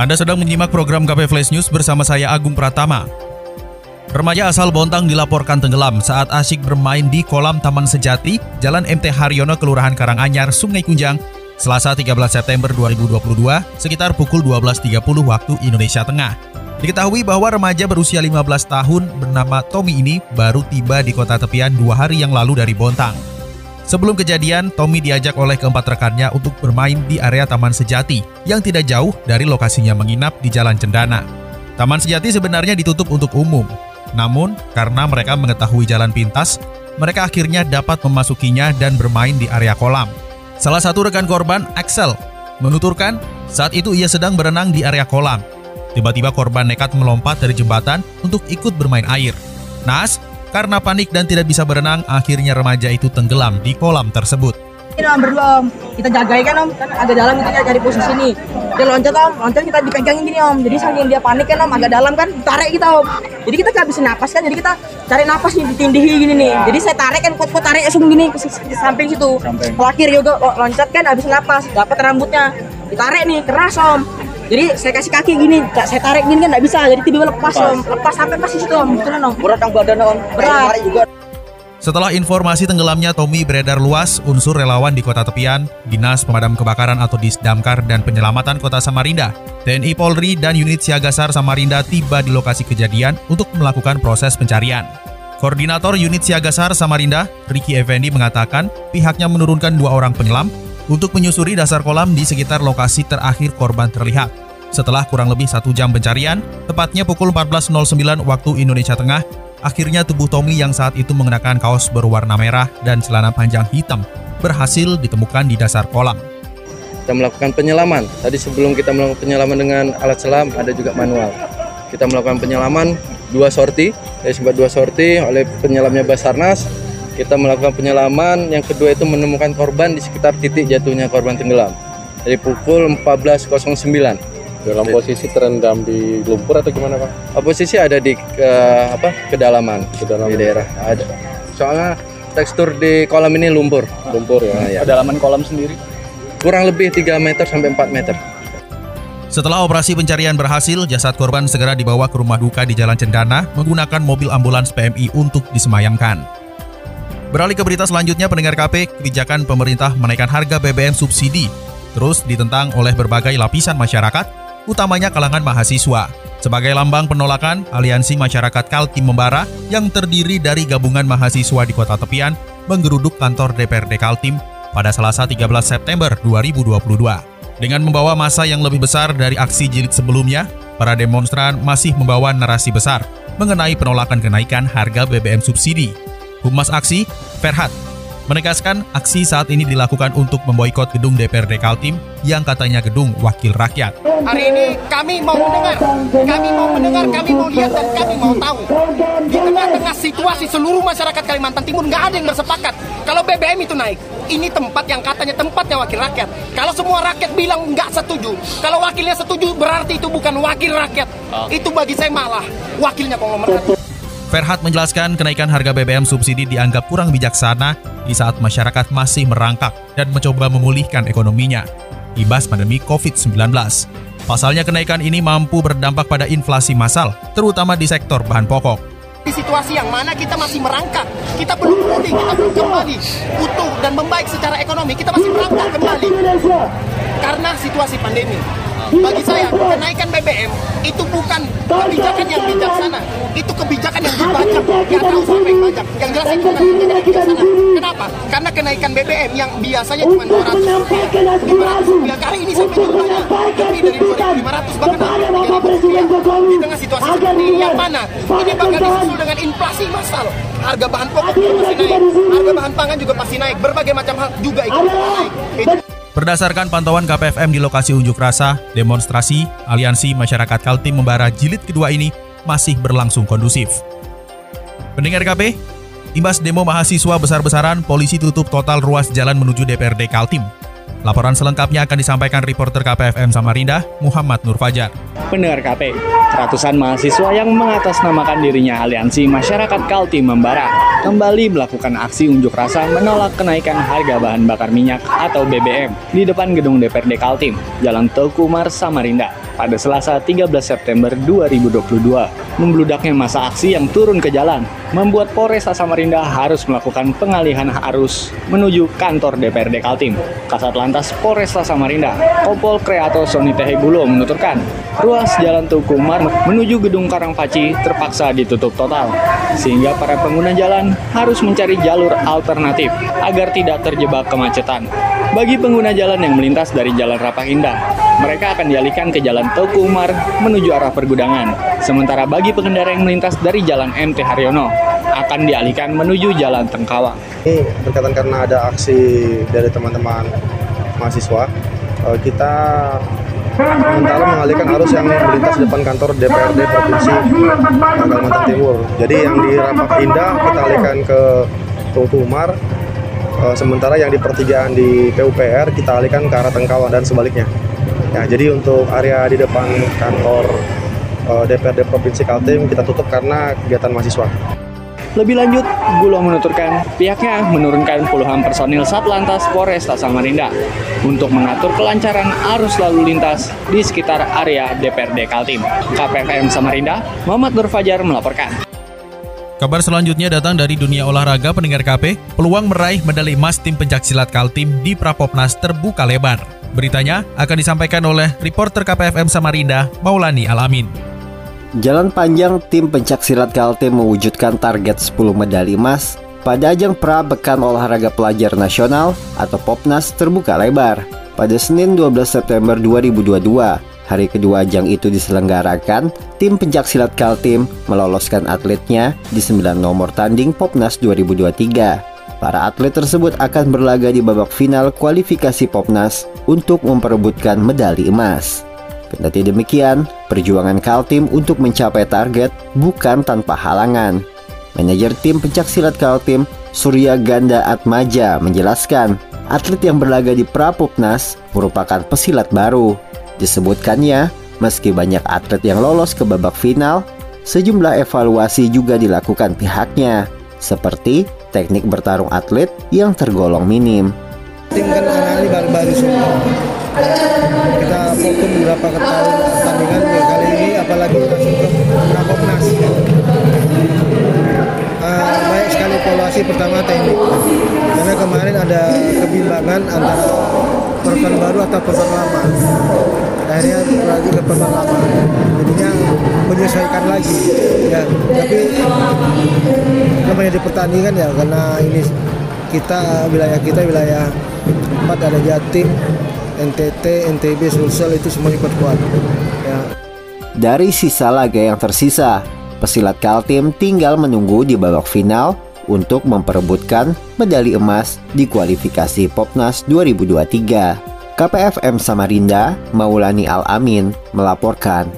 Anda sedang menyimak program KP Flash News bersama saya Agung Pratama. Remaja asal Bontang dilaporkan tenggelam saat asyik bermain di kolam Taman Sejati, Jalan MT Haryono, Kelurahan Karanganyar, Sungai Kunjang, Selasa 13 September 2022, sekitar pukul 12.30 waktu Indonesia Tengah. Diketahui bahwa remaja berusia 15 tahun bernama Tommy ini baru tiba di kota tepian dua hari yang lalu dari Bontang. Sebelum kejadian, Tommy diajak oleh keempat rekannya untuk bermain di area Taman Sejati yang tidak jauh dari lokasinya menginap di Jalan Cendana. Taman Sejati sebenarnya ditutup untuk umum, namun karena mereka mengetahui jalan pintas, mereka akhirnya dapat memasukinya dan bermain di area kolam. Salah satu rekan korban, Axel, menuturkan saat itu ia sedang berenang di area kolam. Tiba-tiba korban nekat melompat dari jembatan untuk ikut bermain air. Nas, karena panik dan tidak bisa berenang, akhirnya remaja itu tenggelam di kolam tersebut. Ini om berdua om, kita jagain kan om, kan agak dalam kita cari posisi nih. Dia loncat om, loncat kita dipegangin gini om. Jadi saking dia panik kan om, agak dalam kan, tarik kita om. Jadi kita nggak bisa napas kan, jadi kita cari napas nih ditindihi gini nih. Jadi saya tarik kan, kuat-kuat tarik langsung gini ke, samping situ. Kalau akhir juga loncat kan habis napas, dapat rambutnya. Ditarik nih, keras om. Jadi saya kasih kaki gini, saya tarik gini kan nggak bisa, jadi tiba-tiba lepas om, lepas sampai pas situ om, betulan om. Berat om badan om, berat. juga. Setelah informasi tenggelamnya Tommy beredar luas, unsur relawan di kota tepian, Dinas Pemadam Kebakaran atau Disdamkar dan Penyelamatan Kota Samarinda, TNI Polri dan unit Siagasar Samarinda tiba di lokasi kejadian untuk melakukan proses pencarian. Koordinator unit Siagasar Samarinda, Ricky Effendi mengatakan pihaknya menurunkan dua orang penyelam untuk menyusuri dasar kolam di sekitar lokasi terakhir korban terlihat. Setelah kurang lebih satu jam pencarian, tepatnya pukul 14.09 waktu Indonesia Tengah, akhirnya tubuh Tommy yang saat itu mengenakan kaos berwarna merah dan celana panjang hitam berhasil ditemukan di dasar kolam. Kita melakukan penyelaman. Tadi sebelum kita melakukan penyelaman dengan alat selam, ada juga manual. Kita melakukan penyelaman dua sorti, dari sempat dua sorti oleh penyelamnya Basarnas, kita melakukan penyelaman yang kedua itu menemukan korban di sekitar titik jatuhnya korban tenggelam dari pukul 14.09 dalam posisi terendam di lumpur atau gimana pak? Oh, posisi ada di ke, apa kedalaman, kedalaman di daerah ada. Soalnya tekstur di kolam ini lumpur. Lumpur ya. Nah, ya. Kedalaman kolam sendiri? Kurang lebih 3 meter sampai 4 meter. Setelah operasi pencarian berhasil, jasad korban segera dibawa ke rumah duka di Jalan Cendana menggunakan mobil ambulans PMI untuk disemayamkan. Beralih ke berita selanjutnya, pendengar KP, kebijakan pemerintah menaikkan harga BBM subsidi terus ditentang oleh berbagai lapisan masyarakat, utamanya kalangan mahasiswa. Sebagai lambang penolakan, Aliansi Masyarakat Kaltim Membara yang terdiri dari gabungan mahasiswa di kota tepian menggeruduk kantor DPRD Kaltim pada Selasa 13 September 2022. Dengan membawa masa yang lebih besar dari aksi jilid sebelumnya, para demonstran masih membawa narasi besar mengenai penolakan kenaikan harga BBM subsidi Humas Aksi, Ferhat, menegaskan aksi saat ini dilakukan untuk memboikot gedung DPRD Kaltim yang katanya gedung wakil rakyat. Hari ini kami mau mendengar, kami mau mendengar, kami mau lihat dan kami mau tahu. Di tengah-tengah situasi seluruh masyarakat Kalimantan Timur nggak ada yang bersepakat kalau BBM itu naik. Ini tempat yang katanya tempatnya wakil rakyat. Kalau semua rakyat bilang nggak setuju, kalau wakilnya setuju berarti itu bukan wakil rakyat. Itu bagi saya malah wakilnya konglomerat. Ferhat menjelaskan kenaikan harga BBM subsidi dianggap kurang bijaksana di saat masyarakat masih merangkak dan mencoba memulihkan ekonominya. Ibas pandemi COVID-19. Pasalnya kenaikan ini mampu berdampak pada inflasi massal, terutama di sektor bahan pokok. Di situasi yang mana kita masih merangkak, kita belum pulih, kita belum kembali utuh dan membaik secara ekonomi, kita masih merangkak kembali karena situasi pandemi. Bagi saya, kenaikan BBM itu bukan kebijakan yang bijaksana. Itu kebijakan yang dibajak. Yang tahu siapa yang bajak. Yang jelas itu bukan kebijakan yang bijaksana. Kenapa? Karena kenaikan BBM yang biasanya cuma 200 rupiah, 500 rupiah. Kali ini sampai jumlahnya lebih dari 2.500 bahkan hampir 3.000 rupiah. Di tengah situasi seperti ini yang mana? Ini bakal disusul dengan inflasi massal. Harga bahan pokok juga pasti naik. Harga bahan pangan juga pasti naik. Berbagai macam hal juga ikut naik. Itu Berdasarkan pantauan KPFM di lokasi unjuk rasa, demonstrasi Aliansi Masyarakat Kaltim Membara jilid kedua ini masih berlangsung kondusif. Pendengar KP, imbas demo mahasiswa besar-besaran, polisi tutup total ruas jalan menuju DPRD Kaltim. Laporan selengkapnya akan disampaikan reporter KPFM Samarinda, Muhammad Nur Fajar. Pendengar KP, ratusan mahasiswa yang mengatasnamakan dirinya Aliansi Masyarakat Kaltim Membara kembali melakukan aksi unjuk rasa menolak kenaikan harga bahan bakar minyak atau BBM di depan gedung DPRD Kaltim, Jalan Teguh Umar, Samarinda pada Selasa 13 September 2022. Membludaknya masa aksi yang turun ke jalan membuat Polresta Samarinda harus melakukan pengalihan arus menuju kantor DPRD Kaltim. Kasat Lantas Polresta Samarinda, Kompol Kreato Soni Tehegulo menuturkan, ruas Jalan Tuku Umar menuju Gedung Karangpaci terpaksa ditutup total, sehingga para pengguna jalan harus mencari jalur alternatif agar tidak terjebak kemacetan. Bagi pengguna jalan yang melintas dari Jalan Rapah Indah, mereka akan dialihkan ke Jalan Teguh Umar menuju arah pergudangan. Sementara bagi pengendara yang melintas dari Jalan MT Haryono, akan dialihkan menuju Jalan Tengkawang. Ini berkaitan karena ada aksi dari teman-teman mahasiswa, eh, kita sementara mengalihkan arus yang melintas depan kantor DPRD Provinsi Kalimantan Timur. Jadi yang di Rapah Indah kita alihkan ke Tungku Umar, Eh, sementara yang di pertigaan di PUPR kita alihkan ke arah Tengkawang dan sebaliknya. Ya, jadi untuk area di depan kantor uh, eh, DPRD Provinsi Kaltim kita tutup karena kegiatan mahasiswa. Lebih lanjut, Gulo menuturkan pihaknya menurunkan puluhan personil Satlantas Polresta Samarinda untuk mengatur kelancaran arus lalu lintas di sekitar area DPRD Kaltim. KPFM Samarinda, Muhammad Nur Fajar melaporkan. Kabar selanjutnya datang dari dunia olahraga pendengar KP, peluang meraih medali emas tim pencaksilat Kaltim di Prapopnas terbuka lebar. Beritanya akan disampaikan oleh reporter KPFM Samarinda, Maulani Alamin. Jalan panjang tim pencaksilat Kaltim mewujudkan target 10 medali emas pada ajang pra bekan olahraga pelajar nasional atau Popnas terbuka lebar pada Senin 12 September 2022 Hari kedua ajang itu diselenggarakan, tim pencaksilat Kaltim meloloskan atletnya di 9 nomor tanding Popnas 2023. Para atlet tersebut akan berlaga di babak final kualifikasi Popnas untuk memperebutkan medali emas. Kendati demikian, perjuangan Kaltim untuk mencapai target bukan tanpa halangan. Manajer tim pencaksilat Kaltim, Surya Ganda Atmaja menjelaskan, atlet yang berlaga di Prapopnas merupakan pesilat baru Disebutkannya, meski banyak atlet yang lolos ke babak final, sejumlah evaluasi juga dilakukan pihaknya, seperti teknik bertarung atlet yang tergolong minim. Tim kan ini baru-baru semua. Kita fokus beberapa tahun pertandingan kali ini, apalagi masuk ke Rapopnas. Uh, baik sekali evaluasi pertama teknik, karena kemarin ada kebimbangan antara korban baru atau korban lama? Akhirnya lagi ke korban lama. Jadinya menyesuaikan lagi ya. Tapi namanya di pertandingan ya karena ini kita wilayah kita wilayah empat ada Jatim NTT NTB Sulsel itu semuanya kuat-kuat ya. Dari sisa laga yang tersisa pesilat Kaltim tinggal menunggu di babak final untuk memperebutkan medali emas di kualifikasi Popnas 2023. KPFM Samarinda, Maulani Al-Amin melaporkan.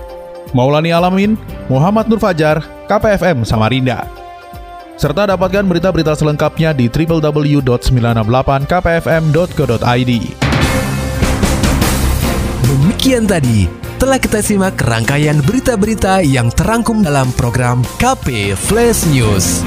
Maulani Alamin, Muhammad Nur Fajar, KPFM Samarinda. Serta dapatkan berita-berita selengkapnya di www.968kpfm.co.id. Demikian tadi telah kita simak rangkaian berita-berita yang terangkum dalam program KP Flash News.